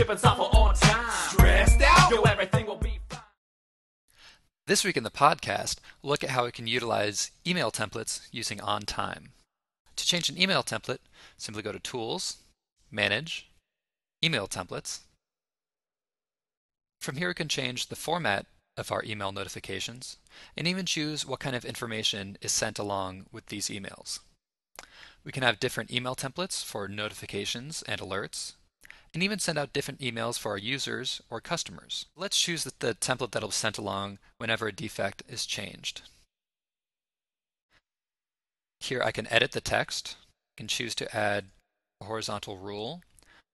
shipping software on time. Stressed out? Yo, everything will be fine. This week in the podcast, we'll look at how we can utilize email templates using OnTime. To change an email template, simply go to Tools, Manage, Email Templates. From here, we can change the format of our email notifications and even choose what kind of information is sent along with these emails. We can have different email templates for notifications and alerts, and even send out different emails for our users or customers. Let's choose the, template that will be sent along whenever a defect is changed. Here I can edit the text, I can choose to add a horizontal rule,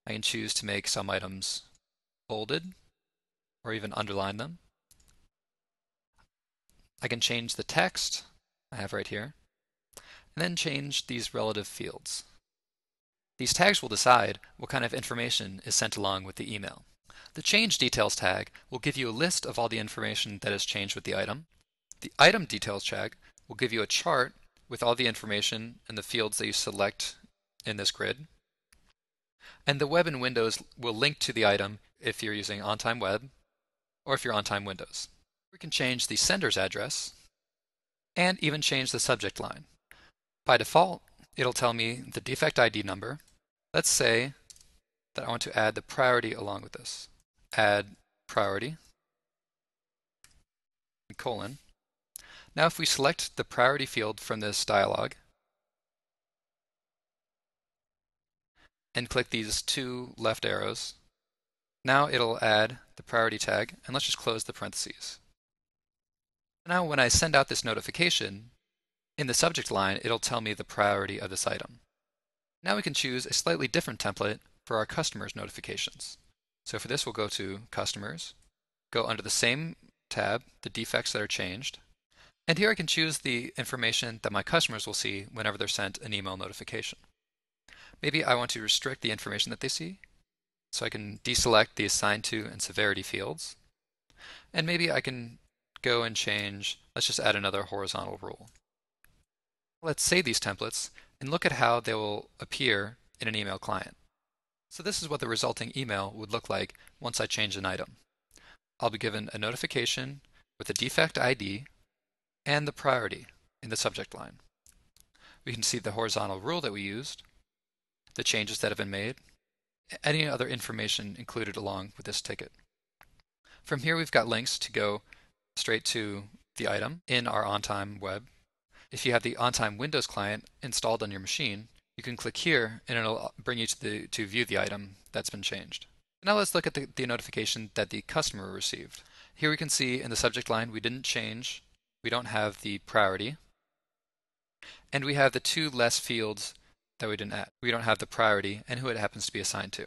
I can choose to make some items bolded or even underline them. I can change the text I have right here, and then change these relative fields. These tags will decide what kind of information is sent along with the email. The Change Details tag will give you a list of all the information that has changed with the item. The Item Details tag will give you a chart with all the information and the fields that you select in this grid. And the Web and Windows will link to the item if you're using OnTime Web or if you're OnTime Windows. We can change the sender's address and even change the subject line. By default, it'll tell me the defect ID number. Let's say that I want to add the priority along with this. Add priority, colon. Now if we select the priority field from this dialog and click these two left arrows, now it'll add the priority tag, and let's just close the parentheses. Now when I send out this notification, in the subject line, it'll tell me the priority of this item. Now we can choose a slightly different template for our customers notifications. So for this, we'll go to Customers, go under the same tab, the defects that are changed, and here I can choose the information that my customers will see whenever they're sent an email notification. Maybe I want to restrict the information that they see, so I can deselect the assigned to and severity fields. And maybe I can go and change, let's just add another horizontal rule. Let's save these templates and look at how they will appear in an email client. So this is what the resulting email would look like once I change an item. I'll be given a notification with a defect ID and the priority in the subject line. We can see the horizontal rule that we used, the changes that have been made, any other information included along with this ticket. From here we've got links to go straight to the item in our OnTime web if you have the OnTime Windows client installed on your machine, you can click here and it'll uh, bring you to, the, to view the item that's been changed. Now let's look at the, the notification that the customer received. Here we can see in the subject line we didn't change, we don't have the priority, and we have the two less fields that we didn't add. We don't have the priority and who it happens to be assigned to.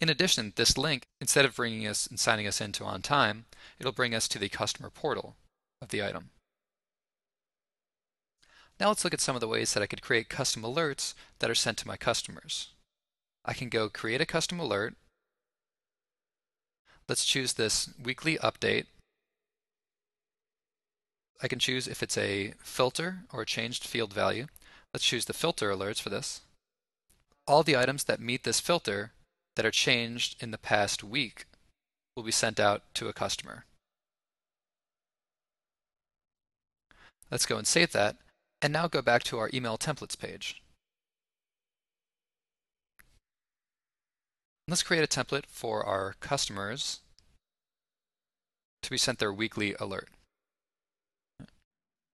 In addition, this link, instead of bringing us and signing us into OnTime, it'll bring us to the customer portal of the item. Now let's look at some of the ways that I could create custom alerts that are sent to my customers. I can go create a custom alert. Let's choose this weekly update. I can choose if it's a filter or a changed field value. Let's choose the filter alerts for this. All the items that meet this filter that are changed in the past week will be sent out to a customer. Let's go and save that. And now go back to our email templates page. Let's create a template for our customers to be sent their weekly alert.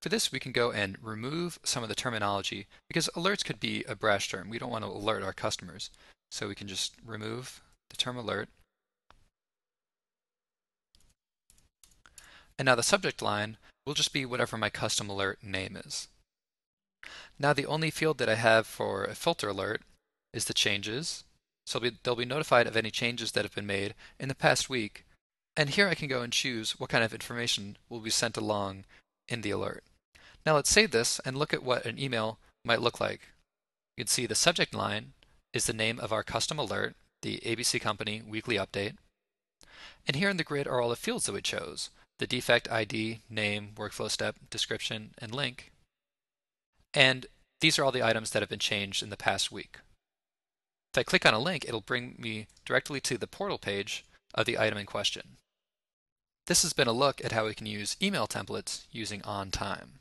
For this, we can go and remove some of the terminology because alerts could be a brash term. We don't want to alert our customers. So we can just remove the term alert. And now the subject line will just be whatever my custom alert name is. Now the only field that I have for a filter alert is the changes. So they'll be notified of any changes that have been made in the past week. And here I can go and choose what kind of information will be sent along in the alert. Now let's save this and look at what an email might look like. You can see the subject line is the name of our custom alert, the ABC Company weekly update. And here in the grid are all the fields that we chose, the defect ID, name, workflow step, description, and link. And these are all the items that have been changed in the past week. If I click on a link, it'll bring me directly to the portal page of the item in question. This has been a look at how we can use email templates using OnTime.